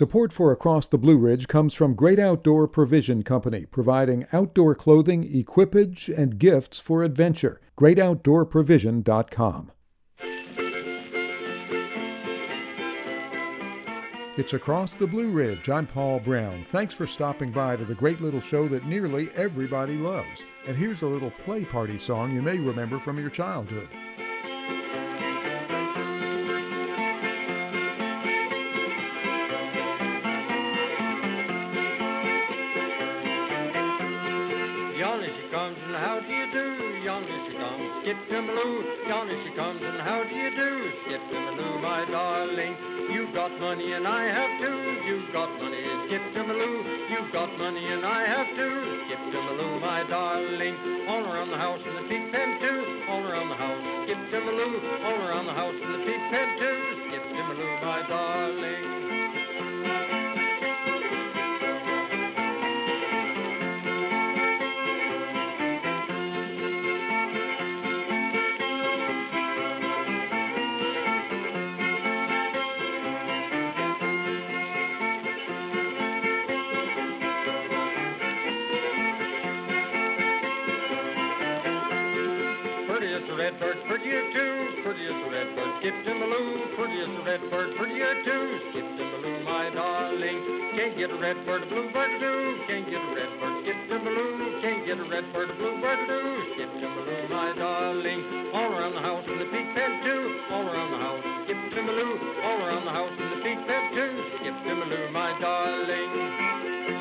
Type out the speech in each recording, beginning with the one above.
Support for Across the Blue Ridge comes from Great Outdoor Provision Company, providing outdoor clothing, equipage, and gifts for adventure. GreatOutdoorProvision.com. It's Across the Blue Ridge. I'm Paul Brown. Thanks for stopping by to the great little show that nearly everybody loves. And here's a little play party song you may remember from your childhood. Skip Timbaloo, Johnny she comes and how do you do? Skip Timbaloo, my darling, you've got money and I have too. You've got money, skip Timbaloo, you've got money and I have too. Skip Timbaloo, my darling, all around the house in the pig pen too. All around the house, skip Timbaloo, all around the house in the pig pen too. Skip Timbaloo, my darling. Skip Timbaloo, prettiest red bird, get them a blue. Pretty as a red bird, prettier too. Skip Timbaloo, my darling. Can't get a red bird, a bluebird do. Can't get a red bird, skip Timbaloo. Can't get a red bird, a bluebird do. Skip Timbaloo, my darling. All around the house in the pig pen too. All around the house, skip Timbaloo. All around the house in the pig pen too. Skip Timbaloo, my darling.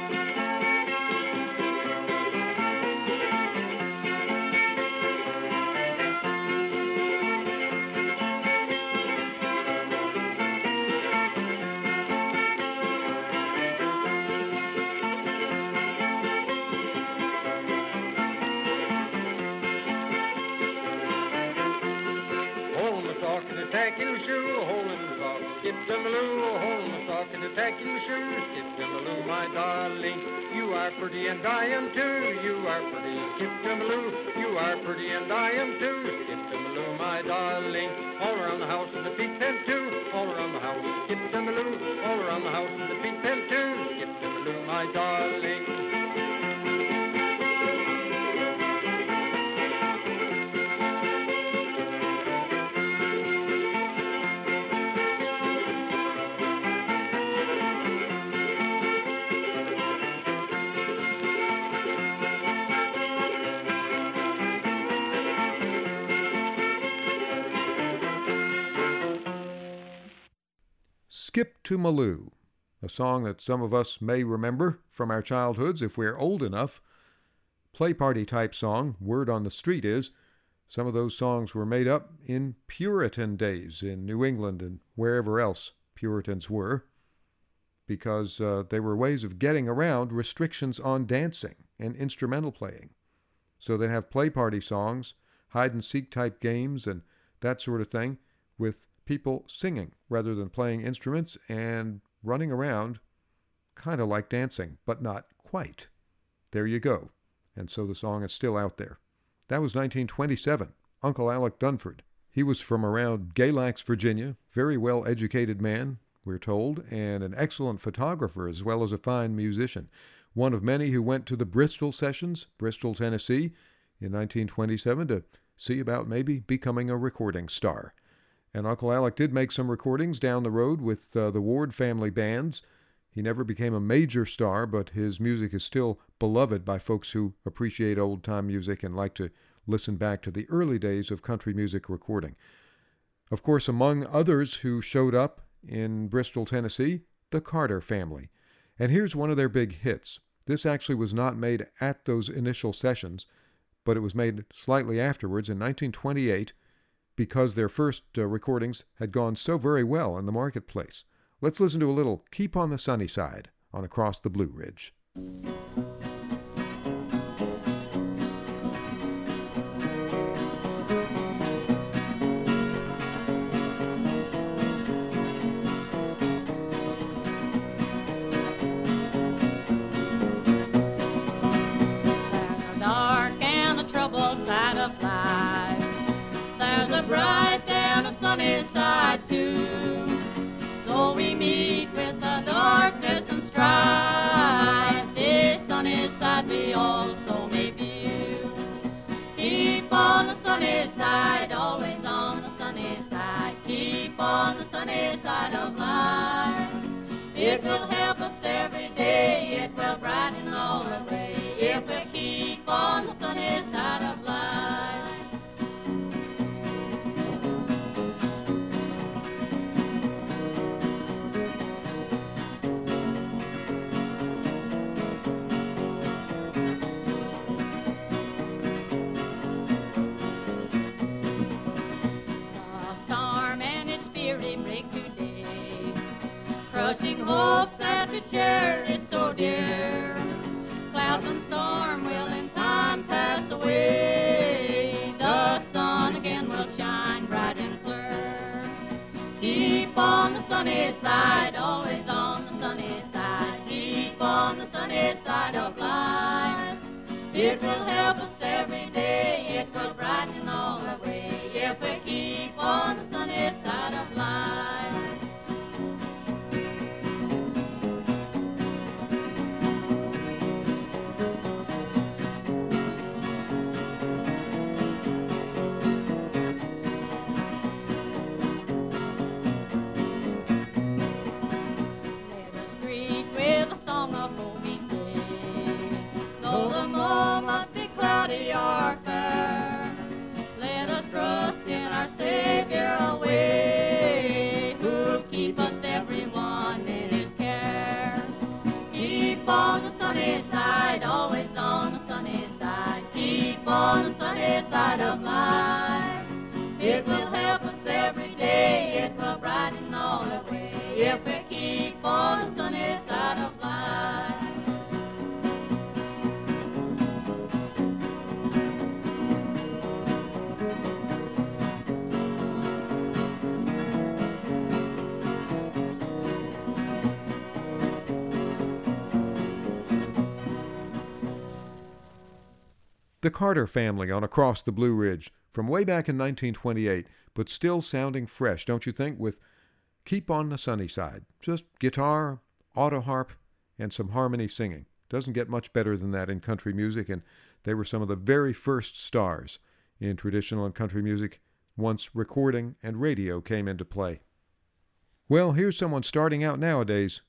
Are pretty and I am too. You are pretty, Skip Timbaloo. You are pretty and I am too. Skip Timbaloo, my darling. All around the house in the pig pen too. All around the house, Skip Timbaloo. All around the house in the pig pen too. Skip Timbaloo, my darling. Skip to Maloo, a song that some of us may remember from our childhoods if we're old enough. Play party type song, word on the street is, some of those songs were made up in Puritan days in New England and wherever else Puritans were, because uh, they were ways of getting around restrictions on dancing and instrumental playing. So they'd have play party songs, hide and seek type games, and that sort of thing with people singing rather than playing instruments and running around kind of like dancing, but not quite. There you go. And so the song is still out there. That was 1927. Uncle Alec Dunford. He was from around Galax, Virginia, very well educated man, we're told, and an excellent photographer as well as a fine musician. One of many who went to the Bristol sessions, Bristol, Tennessee, in 1927 to see about maybe becoming a recording star. And Uncle Alec did make some recordings down the road with uh, the Ward family bands. He never became a major star, but his music is still beloved by folks who appreciate old time music and like to listen back to the early days of country music recording. Of course, among others who showed up in Bristol, Tennessee, the Carter family. And here's one of their big hits. This actually was not made at those initial sessions, but it was made slightly afterwards in 1928 because their first uh, recordings had gone so very well in the marketplace. Let's listen to a little Keep on the Sunny Side on Across the Blue Ridge. that we also may be Keep on the sunny side, always on the sunny side. Keep on the sunny side of life. It will help us every day. It will brighten all the way if we keep dear. Side of life. The Carter family on Across the Blue Ridge from way back in 1928, but still sounding fresh, don't you think, with Keep on the Sunny Side. Just guitar, auto harp, and some harmony singing. Doesn't get much better than that in country music, and they were some of the very first stars in traditional and country music once recording and radio came into play. Well, here's someone starting out nowadays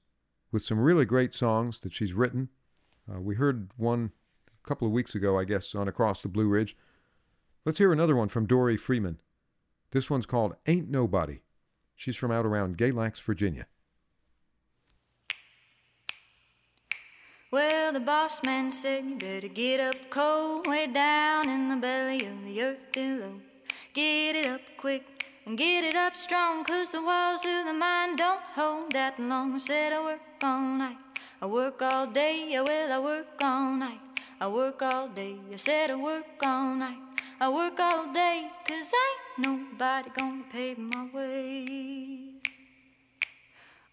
with some really great songs that she's written. Uh, we heard one couple of weeks ago, I guess, on Across the Blue Ridge. Let's hear another one from Dori Freeman. This one's called Ain't Nobody. She's from out around Galax, Virginia. Well, the boss man said you better get up cold, way down in the belly of the earth below. Get it up quick and get it up strong, cause the walls of the mine don't hold that long. I said I work all night, I work all day, yeah, well, I work all night. I work all day, I said I work all night. I work all day, cause ain't nobody gonna pave my way.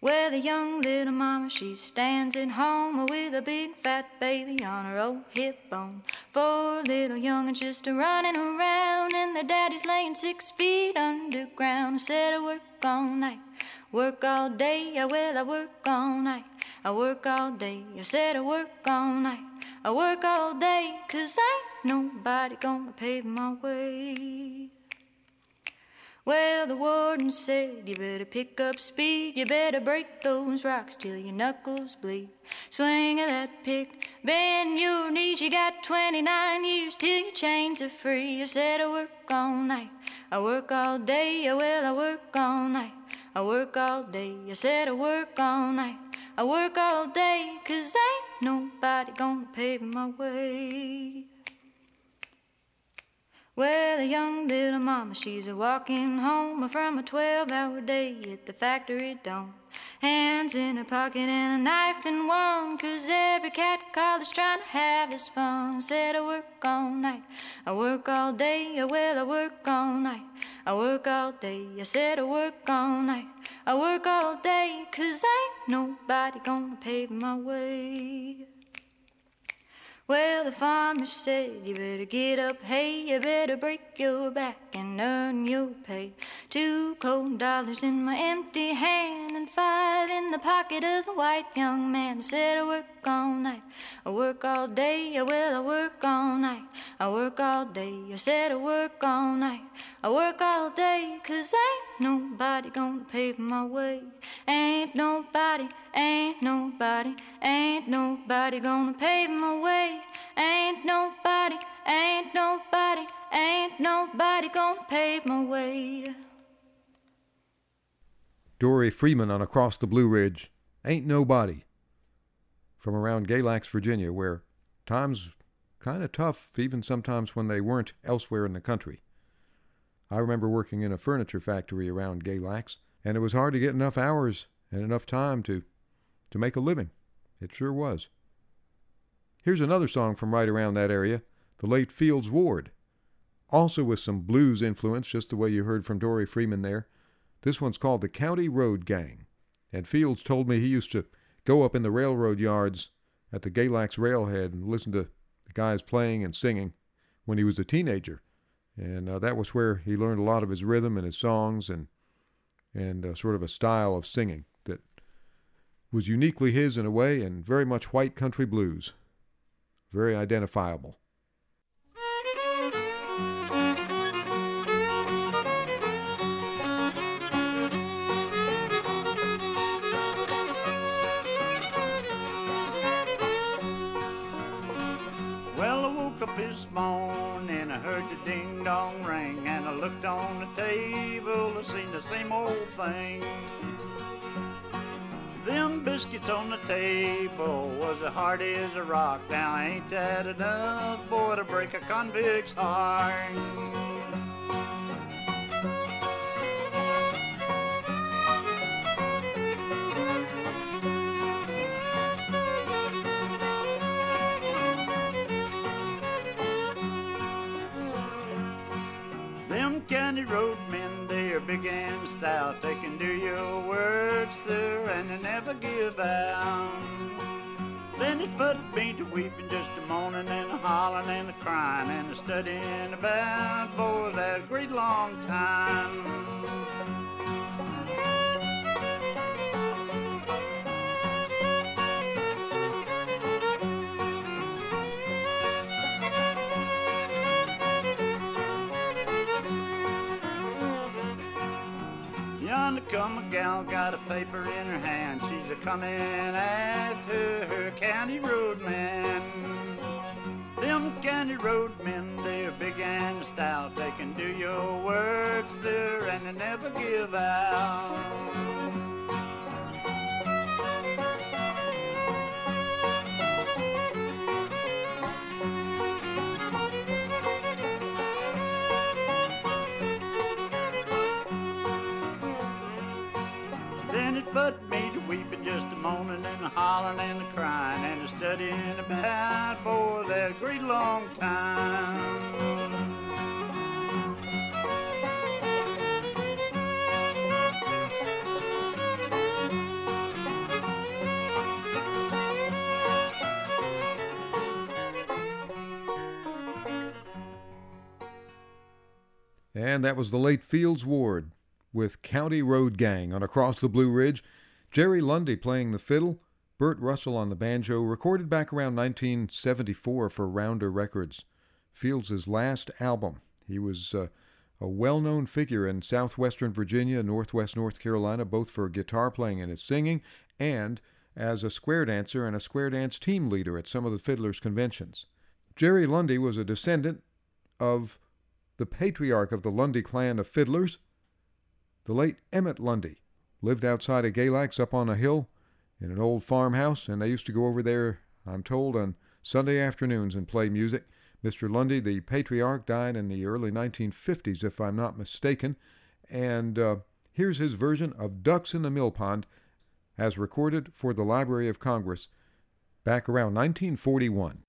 Well, the young little mama, she stands at home with a big fat baby on her old hip bone. Four little young'uns just a running around, and their daddy's laying six feet underground. I said I work all night, work all day, I will, I work all night. I work all day, I said I work all night. I work all day, cause ain't nobody gonna pave my way. Well, the warden said, You better pick up speed. You better break those rocks till your knuckles bleed. Swing of that pick, bend your knees. You got 29 years till your chains are free. I said, I work all night. I work all day. I I work all night. I work all day. I said, I work all night. I work all day, cause ain't nobody gonna pave my way. Well, a young little mama, she's a walking home from a 12 hour day at the factory dome. Hands in her pocket and a knife in one, cause every cat caller's trying to have his fun. Said I work all night, I work all day, well, I work all night. I work all day, I said I work all night. I work all day, cause ain't nobody gonna pave my way. Well, the farmer said, You better get up, hey, you better break your back and earn your pay. Two cold dollars in my empty hand and five in the pocket of the white young man. I said, I work all night, I work all day, I will, I work all night. I work all day, I said, I work all night. I work all day, cause ain't nobody gonna pave my way. Ain't nobody, ain't nobody, ain't nobody gonna pave my way. Ain't nobody, ain't nobody, ain't nobody gonna pave my way. Dori Freeman on Across the Blue Ridge, Ain't Nobody, from around Galax, Virginia, where times kind of tough, even sometimes when they weren't elsewhere in the country. I remember working in a furniture factory around Galax, and it was hard to get enough hours and enough time to, to make a living. It sure was. Here's another song from right around that area, the late Fields Ward. Also with some blues influence, just the way you heard from Dori Freeman there. This one's called the County Road Gang. And Fields told me he used to go up in the railroad yards at the Galax railhead and listen to the guys playing and singing when he was a teenager. And uh, that was where he learned a lot of his rhythm and his songs and, and uh, sort of a style of singing that was uniquely his in a way and very much white country blues. Very identifiable. Well, I woke up this morning, I heard the ding dong ring, and I looked on the table, I seen the same old thing. Them biscuits on the table was as hard as a rock. Now ain't that enough, boy, to break a convict's heart? County roadmen, they're big and stout. They can do your work, sir, and they never give out. Then it put me to weeping just a moaning and a hollering and a crying and a studying about boys that great long time. A gal, got a paper in her hand. She's a comin' after her county roadman. Them county roadmen, they're big and stout. They can do your work, sir, and they never give out. And that was the late Fields Ward with County Road Gang on Across the Blue Ridge. Jerry Lundy playing the fiddle, Burt Russell on the banjo, recorded back around 1974 for Rounder Records, Fields' last album. He was uh, a well known figure in southwestern Virginia, northwest North Carolina, both for guitar playing and his singing, and as a square dancer and a square dance team leader at some of the fiddlers' conventions. Jerry Lundy was a descendant of the patriarch of the Lundy clan of fiddlers, the late Emmett Lundy. Lived outside of Galax up on a hill in an old farmhouse, and they used to go over there, I'm told, on Sunday afternoons and play music. Mr. Lundy, the patriarch, died in the early 1950s, if I'm not mistaken, and uh, here's his version of Ducks in the Mill Pond as recorded for the Library of Congress back around 1941.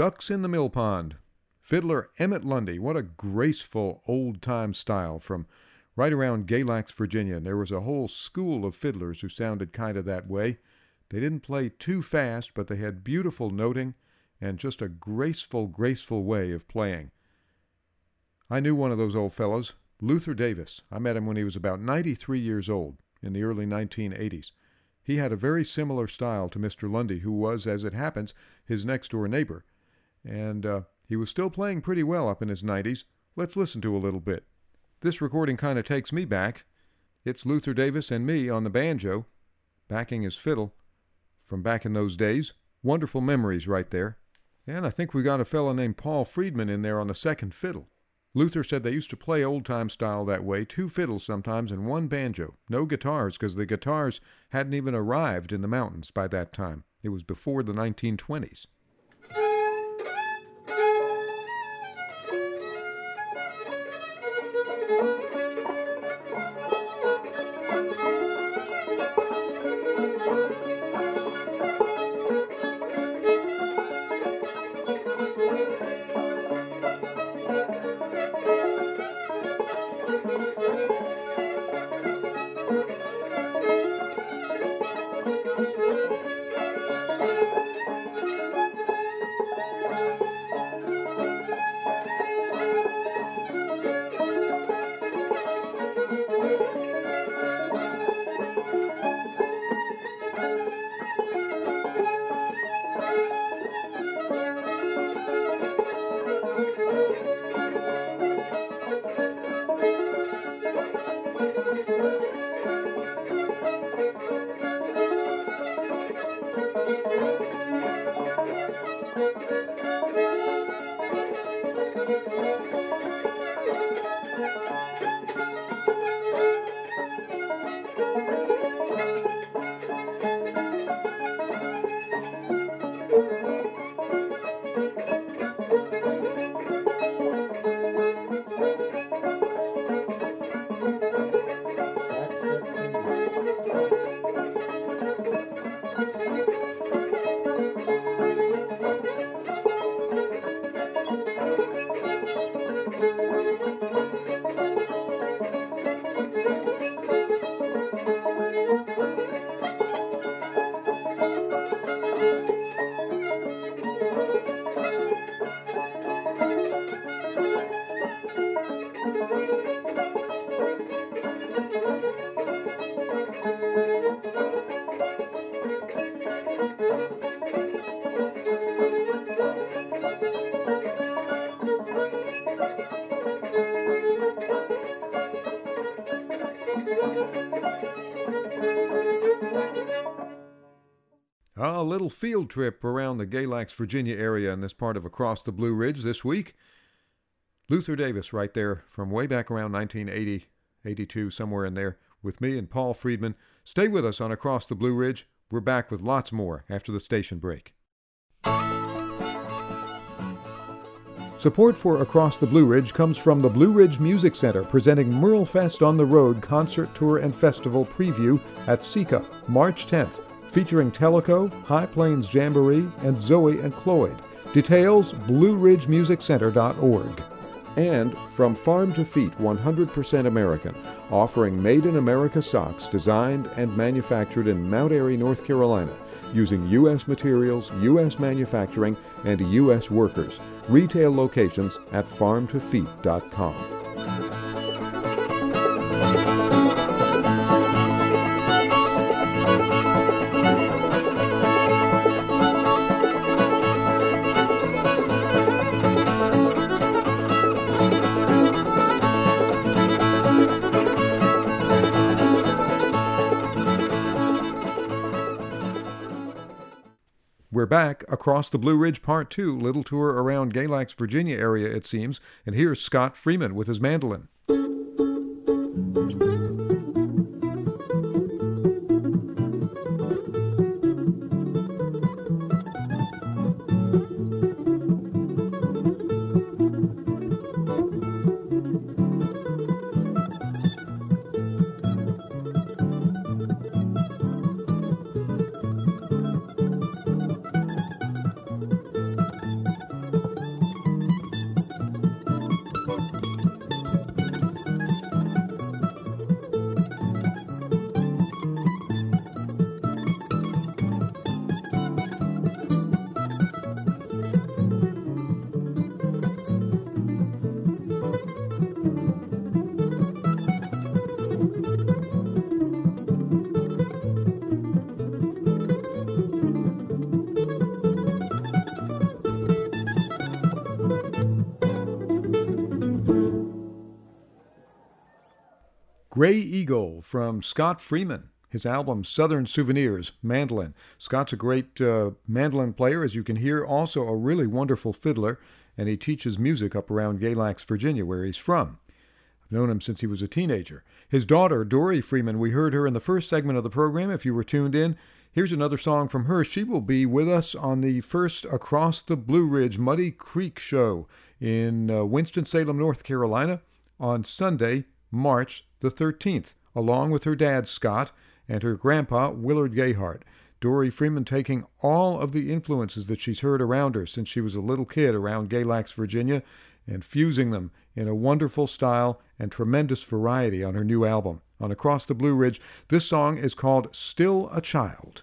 Ducks in the Mill Pond. Fiddler Emmett Lundy. What a graceful old time style from right around Galax, Virginia. There was a whole school of fiddlers who sounded kind of that way. They didn't play too fast, but they had beautiful noting and just a graceful, graceful way of playing. I knew one of those old fellows, Luther Davis. I met him when he was about 93 years old in the early 1980s. He had a very similar style to Mr. Lundy, who was, as it happens, his next door neighbor. And uh, he was still playing pretty well up in his 90s. Let's listen to a little bit. This recording kind of takes me back. It's Luther Davis and me on the banjo, backing his fiddle from back in those days. Wonderful memories right there. And I think we got a fellow named Paul Friedman in there on the second fiddle. Luther said they used to play old time style that way two fiddles sometimes and one banjo. No guitars, because the guitars hadn't even arrived in the mountains by that time. It was before the 1920s. Field trip around the Galax, Virginia area in this part of Across the Blue Ridge this week. Luther Davis, right there, from way back around 1980, 82, somewhere in there, with me and Paul Friedman. Stay with us on Across the Blue Ridge. We're back with lots more after the station break. Support for Across the Blue Ridge comes from the Blue Ridge Music Center presenting Merle Fest on the Road concert tour and festival preview at SECCA March 10th featuring Tellico, High Plains Jamboree, and Zoe and Cloyd. Details blueridgemusiccenter.org. And from Farm to Feet 100% American, offering made in America socks designed and manufactured in Mount Airy, North Carolina, using U.S. materials, U.S. manufacturing, and U.S. workers. Retail locations at farmtofeet.com. back across the Blue Ridge Part 2, little tour around Galax, Virginia area, it seems, and here's Scott Freeman with his mandolin. Gray Eagle from Scott Freeman. His album Southern Souvenirs, Mandolin. Scott's a great uh, mandolin player, as you can hear, also a really wonderful fiddler, and he teaches music up around Galax, Virginia, where he's from. I've known him since he was a teenager. His daughter, Dori Freeman, we heard her in the first segment of the program, if you were tuned in. Here's another song from her. She will be with us on the first Across the Blue Ridge Muddy Creek show in uh, Winston-Salem, North Carolina on Sunday, March the 13th, along with her dad, Scott, and her grandpa, Willard Gayhart. Dori Freeman taking all of the influences that she's heard around her since she was a little kid around Galax, Virginia, and fusing them in a wonderful style and tremendous variety on her new album. On Across the Blue Ridge, this song is called Still a Child.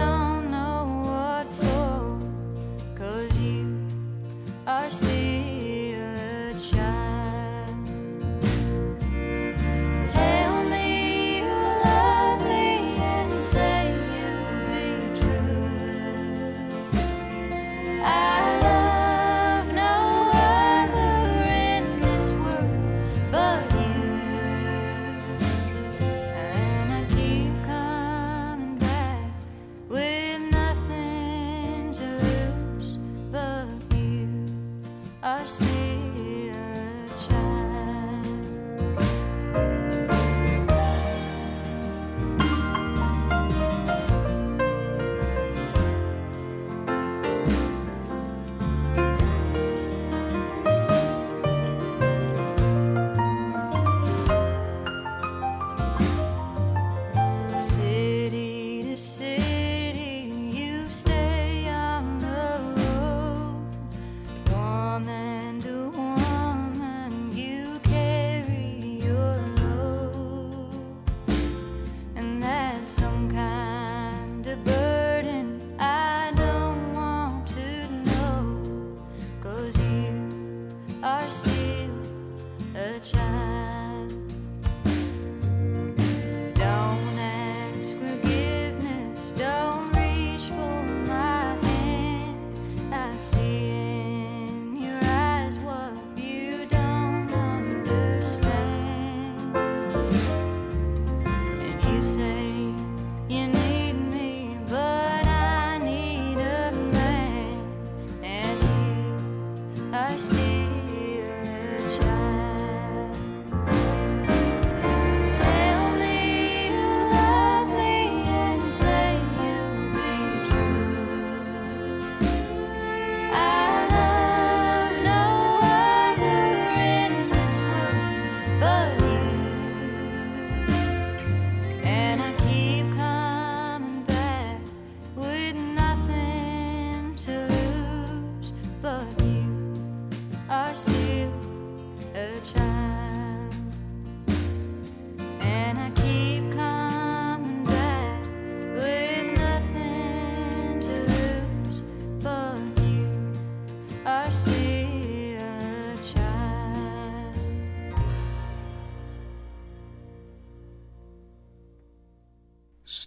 a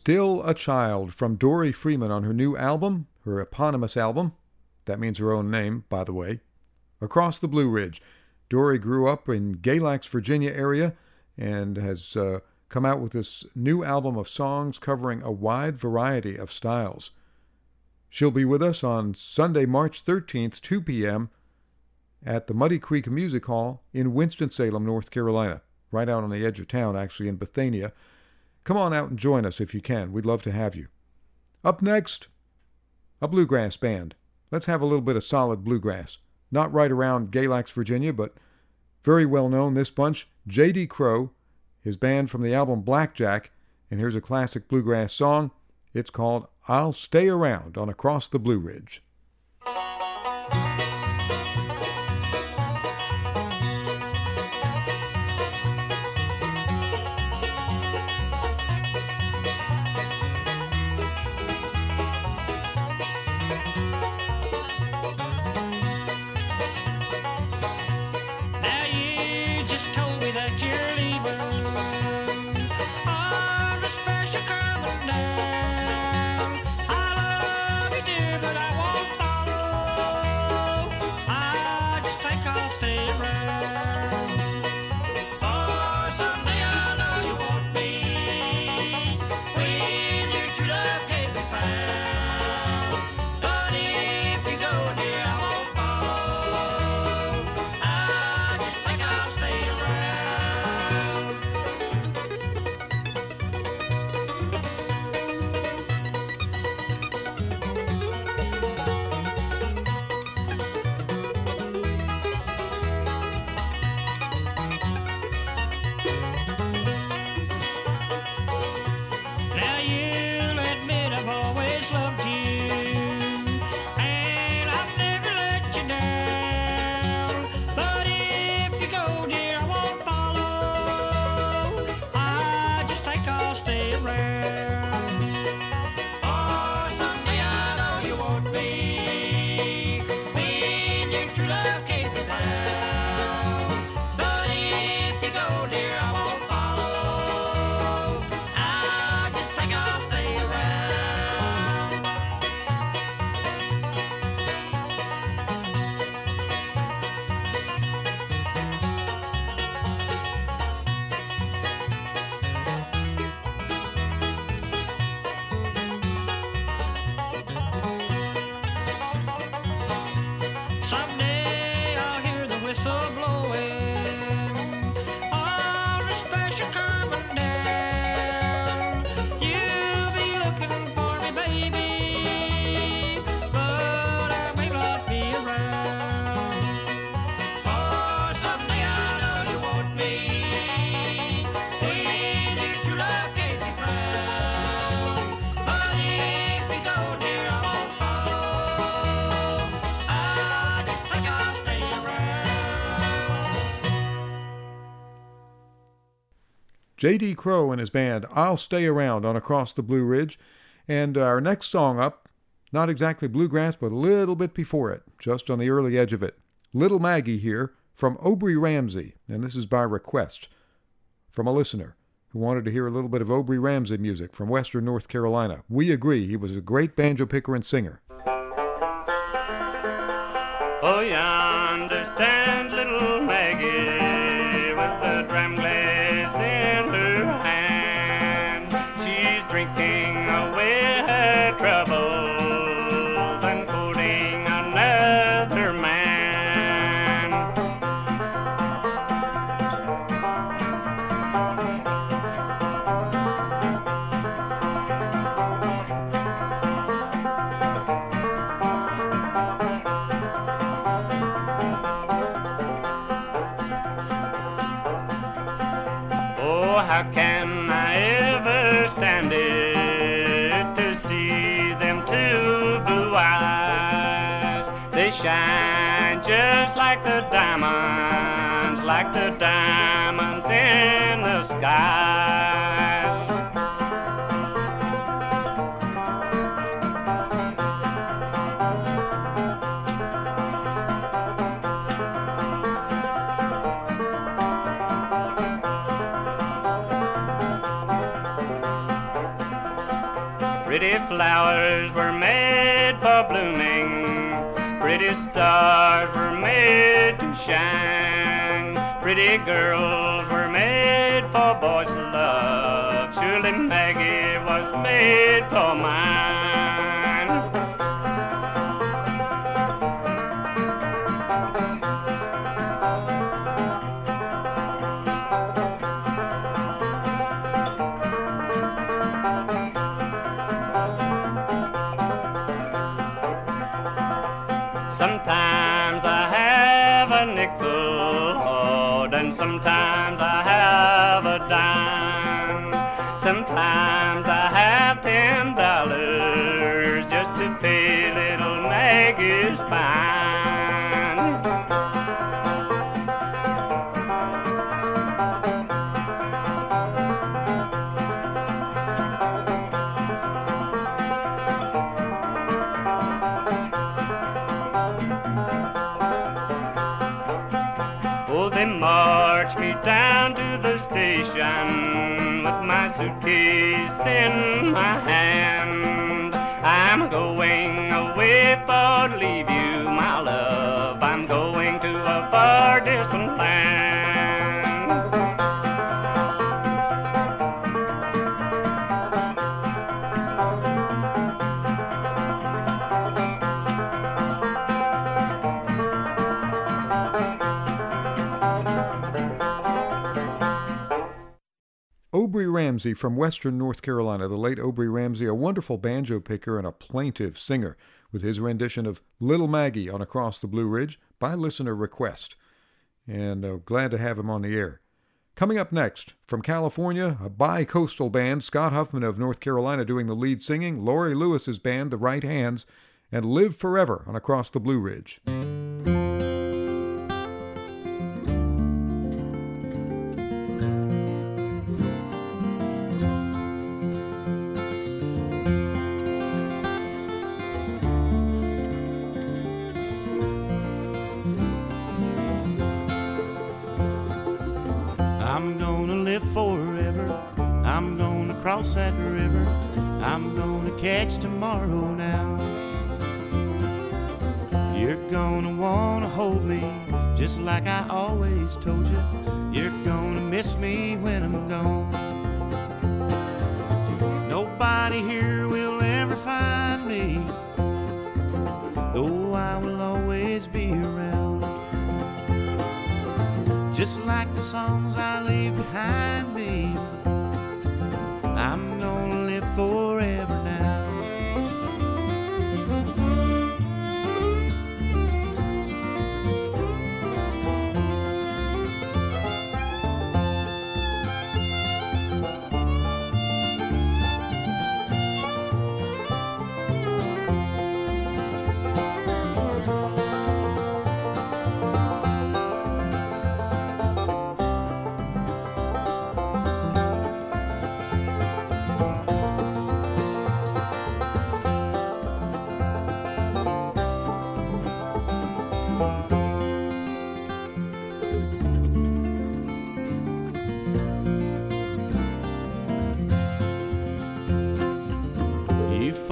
Still a Child from Dori Freeman on her new album, her eponymous album. That means her own name, by the way. Across the Blue Ridge. Dori grew up in Galax, Virginia area and has uh, come out with this new album of songs covering a wide variety of styles. She'll be with us on Sunday, March 13th, 2 p.m. at the Muddy Creek Music Hall in Winston-Salem, North Carolina, right out on the edge of town, actually in Bethania. Come on out and join us if you can. We'd love to have you. Up next, a bluegrass band. Let's have a little bit of solid bluegrass. Not right around Galax, Virginia, but very well known, this bunch. J.D. Crowe, his band from the album Blackjack, and here's a classic bluegrass song. It's called I'll Stay Around on Across the Blue Ridge. J.D. Crowe and his band, I'll Stay Around on Across the Blue Ridge. And our next song up, not exactly bluegrass, but a little bit before it, just on the early edge of it. Little Maggie here from Obray Ramsey, and this is by request from a listener who wanted to hear a little bit of Obray Ramsey music from Western North Carolina. We agree, he was a great banjo picker and singer. Like the diamonds in the skies. Pretty flowers were made for blooming. Pretty stars were made to shine. Pretty girls were made for boys love. Surely Maggie was made for mine. Sometimes I have a dime. Sometimes I have ten dollars just to pay little Maggie's fine. Suitcase in my hand. I'm going away to leave you, my love. I'm going to a far distant Ramsey from Western North Carolina, the late Obray Ramsey, a wonderful banjo picker and a plaintive singer, with his rendition of Little Maggie on Across the Blue Ridge by listener request. And uh, glad to have him on the air. Coming up next, from California, a bi coastal band, Scott Huffman of North Carolina doing the lead singing, Laurie Lewis's band, The Right Hands, and Live Forever on Across the Blue Ridge. Catch tomorrow now. You're gonna wanna hold me just like I always told you. You're gonna miss me when I'm gone. Nobody here will ever find me, though I will always be around. Just like the songs I leave behind me,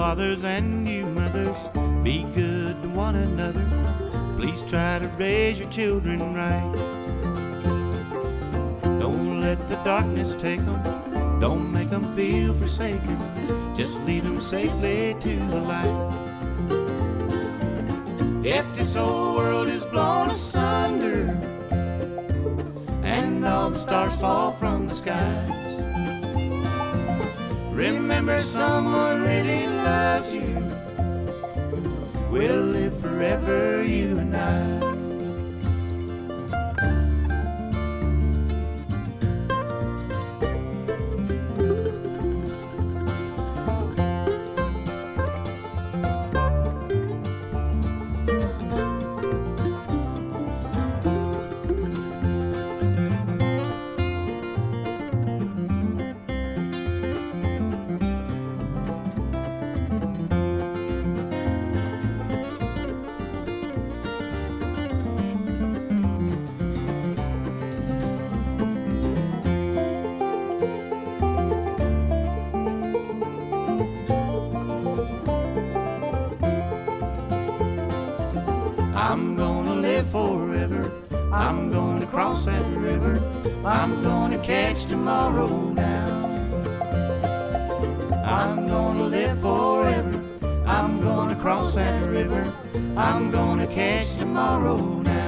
fathers and you mothers, be good to one another. Please try to raise your children right. Don't let the darkness take them. Don't make them feel forsaken. Just lead them safely to the light. If this old world is blown asunder and all the stars fall from the skies, Remember someone really loves you. We'll live forever, you and I. river. I'm gonna catch tomorrow now.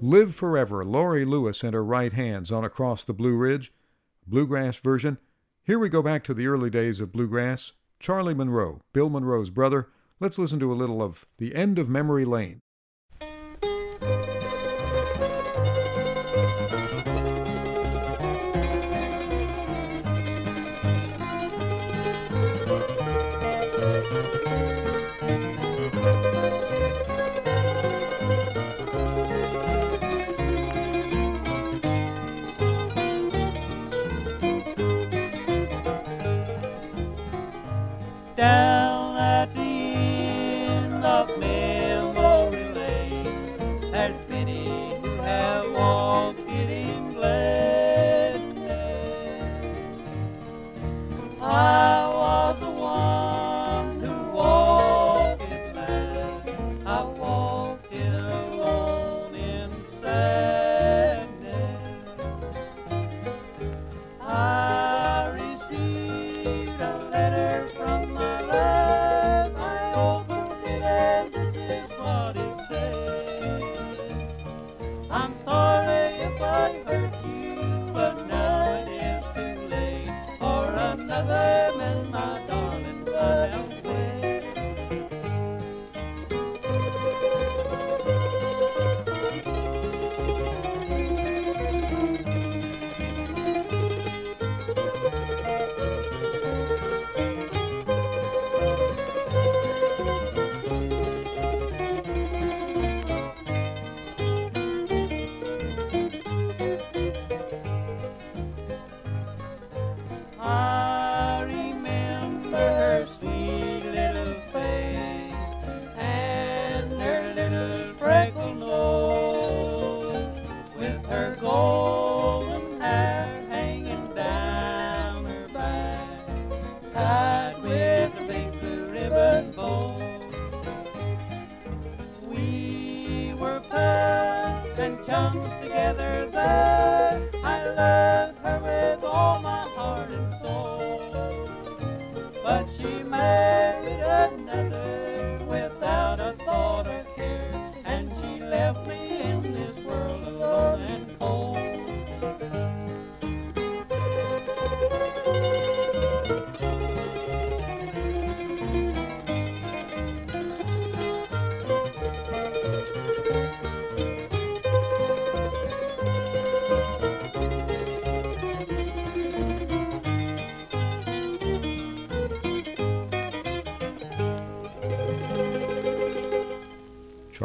Live Forever, Laurie Lewis and her right hands on Across the Blue Ridge, bluegrass version, Here we go back to the early days of bluegrass. Charlie Monroe, Bill Monroe's brother. Let's listen to a little of The End of Memory Lane.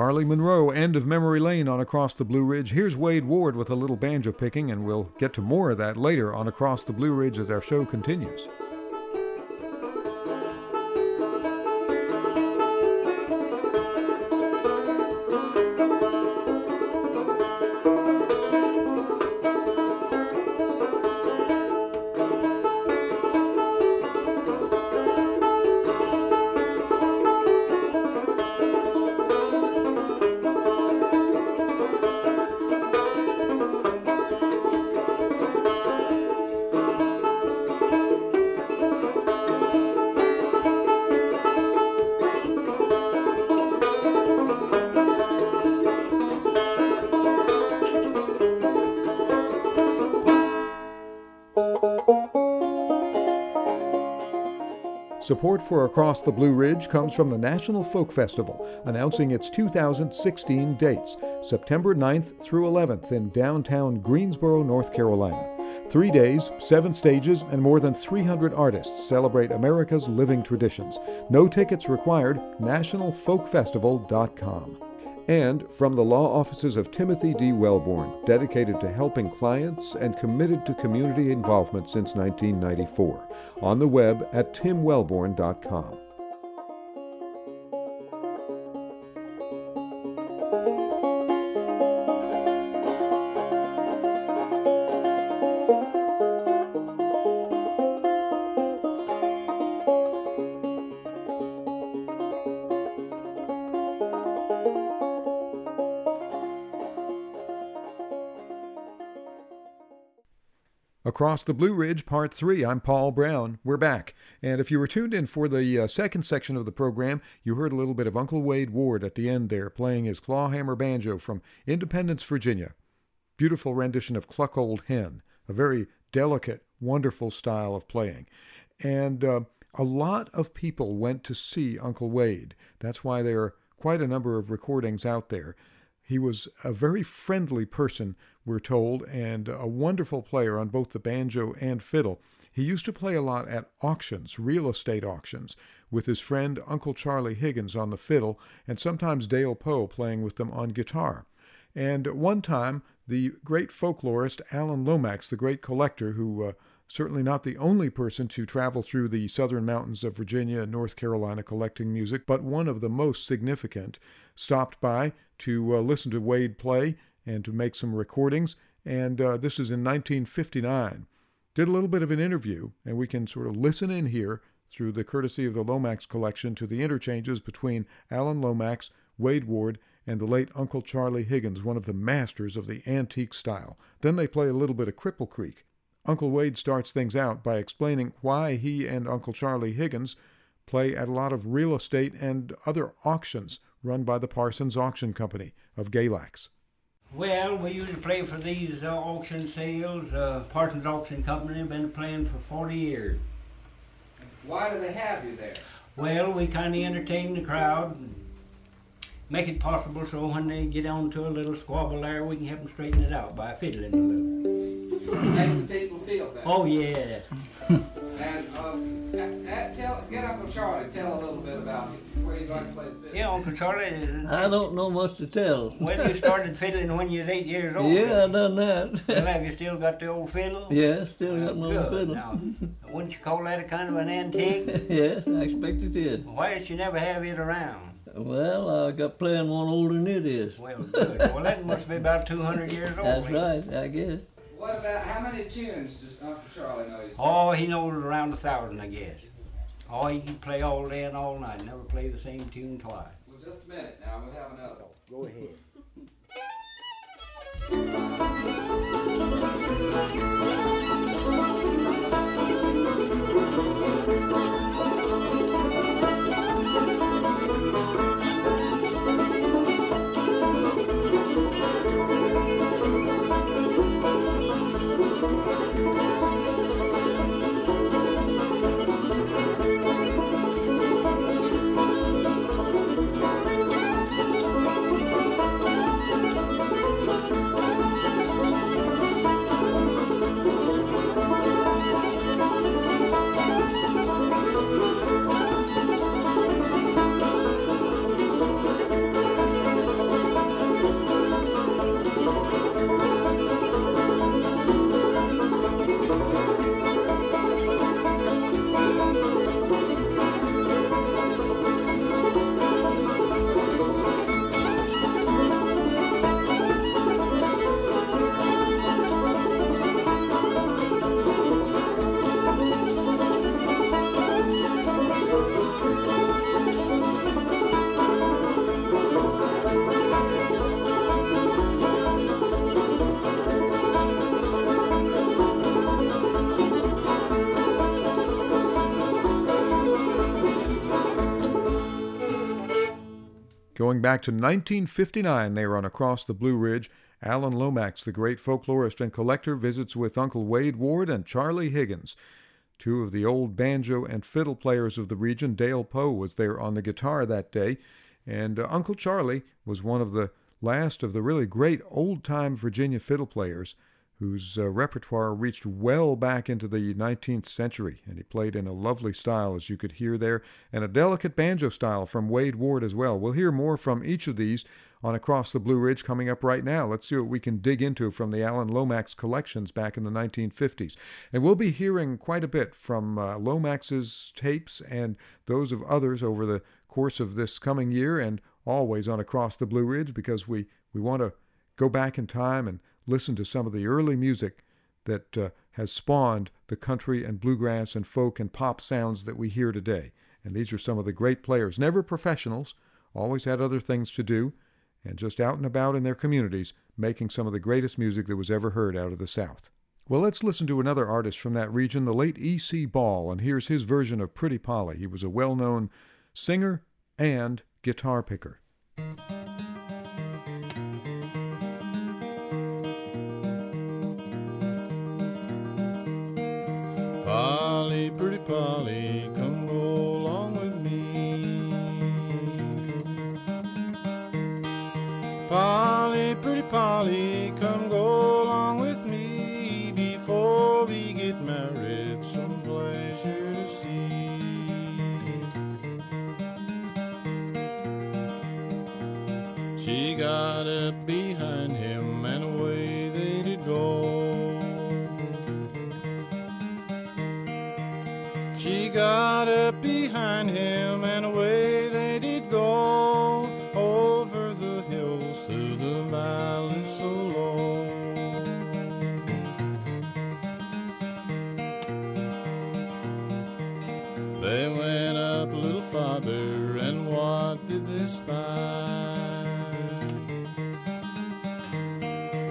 Charlie Monroe, End of Memory Lane on Across the Blue Ridge. Here's Wade Ward with a little banjo picking, and we'll get to more of that later on Across the Blue Ridge as our show continues. Support for Across the Blue Ridge comes from the National Folk Festival, announcing its 2016 dates September 9th through 11th in downtown Greensboro, North Carolina. Three days, seven stages, and more than 300 artists celebrate America's living traditions. No tickets required, nationalfolkfestival.com. And from the law offices of Timothy D. Wellborn, dedicated to helping clients and committed to community involvement since 1994. On the web at timwellborn.com. Across the Blue Ridge, Part 3. I'm Paul Brown. We're back. And if you were tuned in for the uh, second section of the program, you heard a little bit of Uncle Wade Ward at the end there playing his clawhammer banjo from Independence, Virginia. Beautiful rendition of Cluck Old Hen, a very delicate, wonderful style of playing. And uh, a lot of people went to see Uncle Wade. That's why there are quite a number of recordings out there. He was a very friendly person, we're told, and a wonderful player on both the banjo and fiddle. He used to play a lot at auctions, real estate auctions, with his friend Uncle Charlie Higgins on the fiddle, and sometimes Dale Poe playing with them on guitar. And one time, the great folklorist Alan Lomax, the great collector, who uh, certainly not the only person to travel through the southern mountains of Virginia and North Carolina collecting music, but one of the most significant, stopped by to uh, listen to Wade play and to make some recordings. And uh, this is in 1959. Did a little bit of an interview, and we can sort of listen in here through the courtesy of the Lomax collection to the interchanges between Alan Lomax, Wade Ward, and the late Uncle Charlie Higgins, one of the masters of the antique style. Then they play a little bit of Cripple Creek. Uncle Wade starts things out by explaining why he and Uncle Charlie Higgins play at a lot of real estate and other auctions run by the Parsons Auction Company of Galax. Well, we usually play for these uh, auction sales. Uh, Parsons Auction Company have been playing for 40 years. Why do they have you there? Well, we kind of entertain the crowd, and make it possible so when they get onto a little squabble there, we can help them straighten it out by fiddling a little. Makes the people feel better. Oh yeah. And um, a- a- tell, get Uncle Charlie, tell a little bit about where you learned to play the fiddle. Yeah, Uncle Charlie. Uh, I don't know much to tell. Well, you started fiddling when you was eight years old. yeah, I done that. Well, have you still got the old fiddle? yeah, still got Well, my old fiddle. Now, wouldn't you call that a kind of an antique? yes, I expect it is. did. Why did you never have it around? Well, I got playing one older than it is. Well, good. Well, that must be about 200 years old. That's ain't it? right, I guess. What about, how many tunes does Uncle Charlie know he's Oh, he knows around a thousand, I guess. Oh, he can play all day and all night, never play the same tune twice. Well, just a minute now, we'll have another. Go ahead. Going back to 1959, they on Across the Blue Ridge. Alan Lomax, the great folklorist and collector, visits with Uncle Wade Ward and Charlie Higgins. Two of the old banjo and fiddle players of the region, Dale Poe was there on the guitar that day, and uh, Uncle Charlie was one of the last of the really great old time Virginia fiddle players whose uh, repertoire reached well back into the 19th century, and he played in a lovely style, as you could hear there, and a delicate banjo style from Wade Ward as well. We'll hear more from each of these on Across the Blue Ridge coming up right now. Let's see what we can dig into from the Alan Lomax collections back in the 1950s. And we'll be hearing quite a bit from uh, Lomax's tapes and those of others over the course of this coming year and always on Across the Blue Ridge because we, we want to go back in time and listen to some of the early music that uh, has spawned the country and bluegrass and folk and pop sounds that we hear today. And these are some of the great players, never professionals, always had other things to do, and just out and about in their communities, making some of the greatest music that was ever heard out of the South. Well, let's listen to another artist from that region, the late E.C. Ball, and here's his version of Pretty Polly. He was a well known singer and guitar picker. Polly, come go along with me. Polly, pretty Polly, a farther and what did they spy?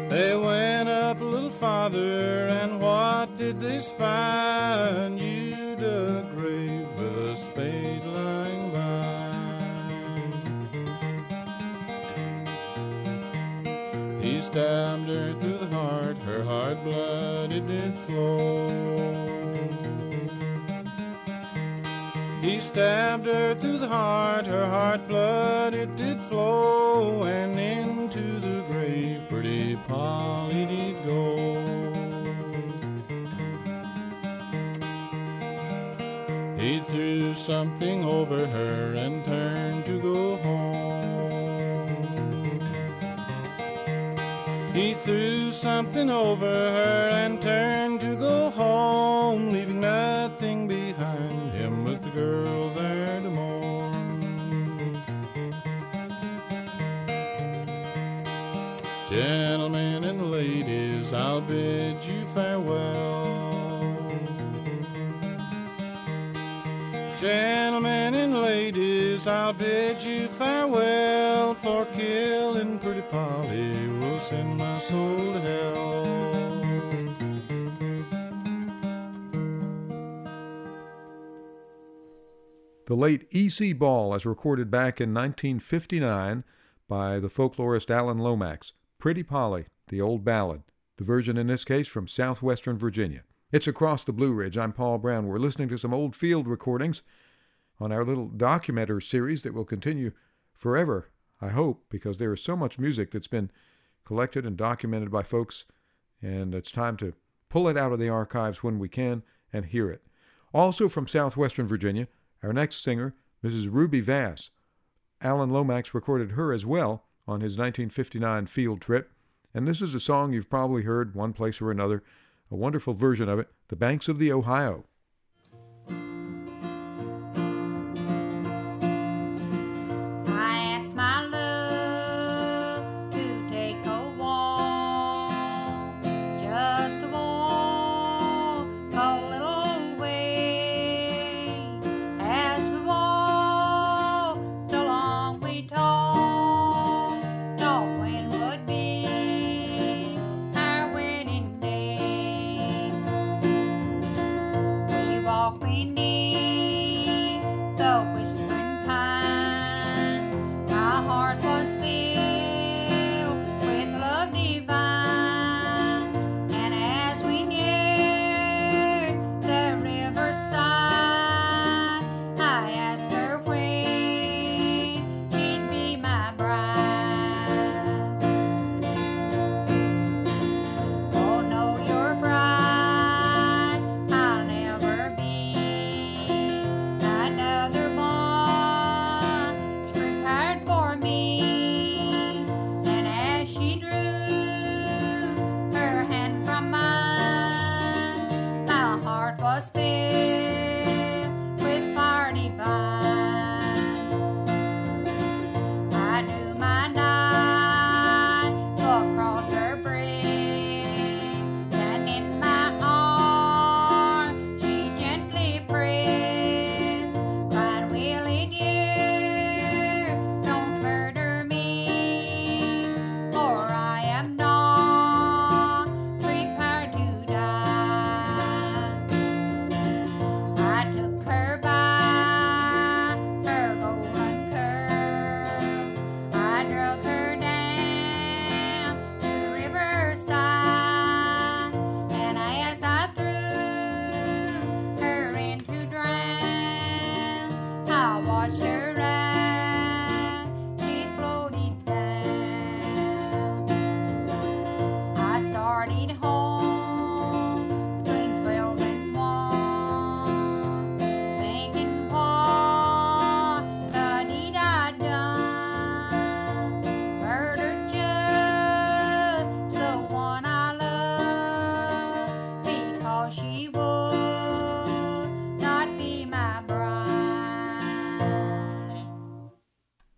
They went up a little farther, and what did they spy? A new dug grave with a spade lying by. He stabbed her through the heart, her heart blood it did flow. Stabbed her through the heart, her heart blood it did flow, and into the grave pretty Polly did go. He threw something over her and turned to go home. He threw something over her and turned bid you farewell. Gentlemen and ladies, I'll bid you farewell, for killing pretty Polly will send my soul to hell. The late E.C. Ball, as recorded back in 1959 by the folklorist Alan Lomax. Pretty Polly, the old ballad. The version in this case from southwestern Virginia. It's Across the Blue Ridge. I'm Paul Brown. We're listening to some old field recordings on our little documenter series that will continue forever, I hope, because there is so much music that's been collected and documented by folks, and it's time to pull it out of the archives when we can and hear it. Also from southwestern Virginia, our next singer, Mrs. Ruby Vass. Alan Lomax recorded her as well on his 1959 field trip, and this is a song you've probably heard one place or another, a wonderful version of it, The Banks of the Ohio.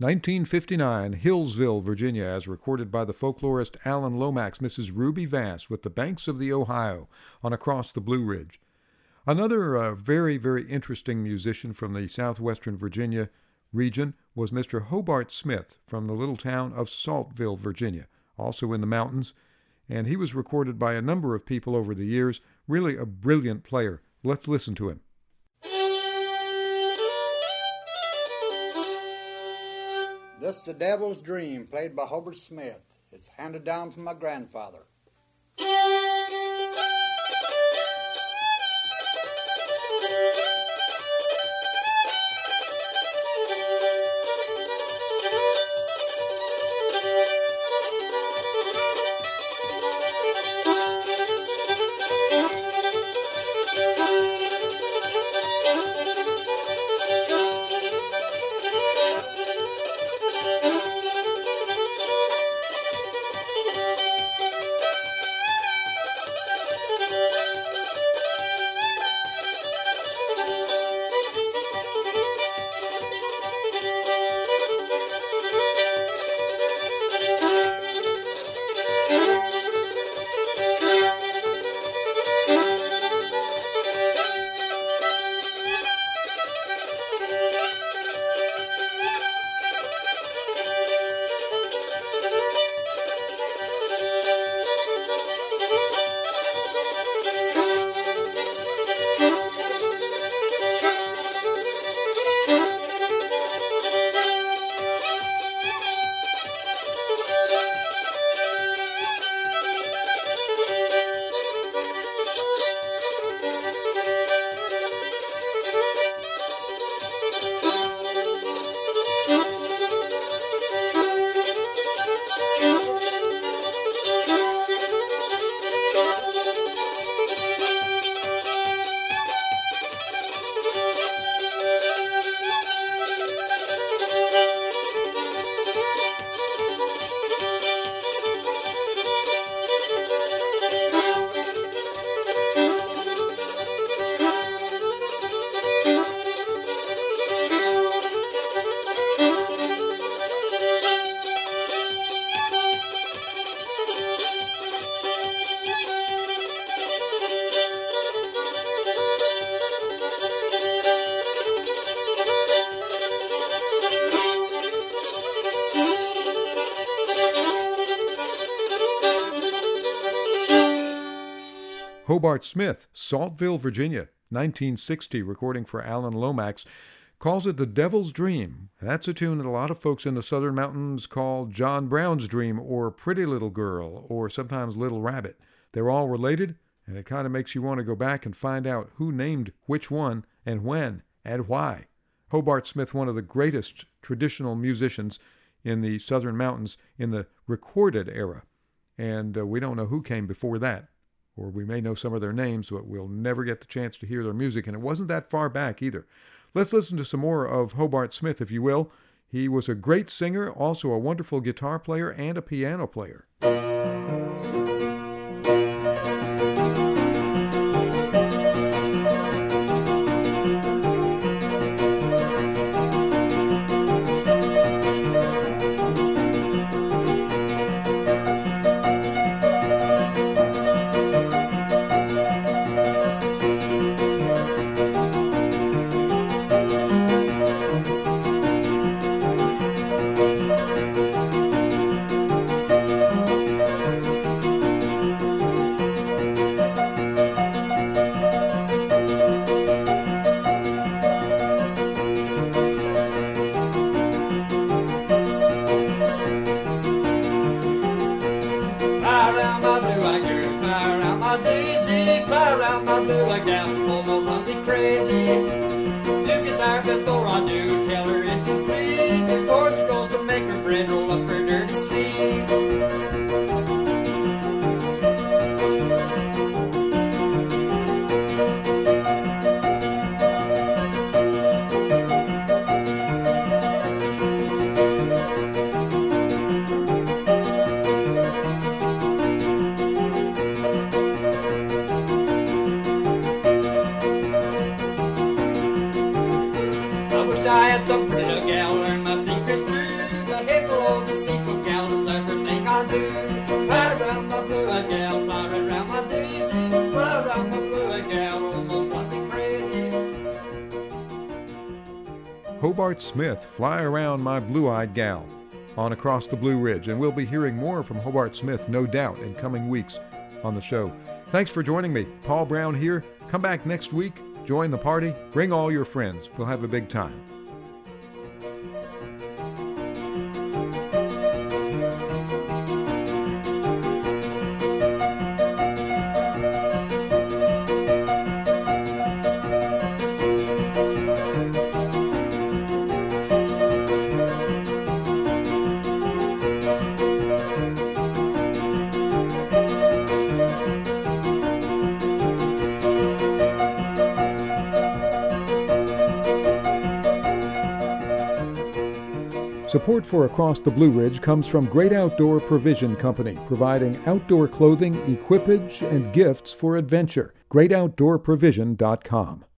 1959, Hillsville, Virginia, as recorded by the folklorist Alan Lomax, Mrs. Ruby Vass, with the banks of the Ohio on Across the Blue Ridge. Another uh, very, very interesting musician from the southwestern Virginia region was Mr. Hobart Smith from the little town of Saltville, Virginia, also in the mountains. And he was recorded by a number of people over the years. Really a brilliant player. Let's listen to him. This is The Devil's Dream, played by Hobart Smith. It's handed down from my grandfather. Hobart Smith, Saltville, Virginia, 1960, recording for Alan Lomax, calls it The Devil's Dream. That's a tune that a lot of folks in the Southern Mountains call John Brown's Dream or Pretty Little Girl or sometimes Little Rabbit. They're all related, and it kind of makes you want to go back and find out who named which one and when and why. Hobart Smith, one of the greatest traditional musicians in the Southern Mountains in the recorded era. And uh, we don't know who came before that or we may know some of their names, but we'll never get the chance to hear their music, and it wasn't that far back either. Let's listen to some more of Hobart Smith, if you will. He was a great singer, also a wonderful guitar player, and a piano player. Around my blue-eyed girl, fly around my daisy, fly around my blue-eyed gal, almost run me crazy. You get tired before I do, tell her if she's pleased, before she goes to make her roll up Hobart Smith, Fly Around My Blue Eyed Gal, on Across the Blue Ridge. And we'll be hearing more from Hobart Smith, no doubt, in coming weeks on the show. Thanks for joining me. Paul Brown here. Come back next week, join the party, bring all your friends. We'll have a big time. Support for Across the Blue Ridge comes from Great Outdoor Provision Company, providing outdoor clothing, equipage, and gifts for adventure. GreatOutdoorProvision.com.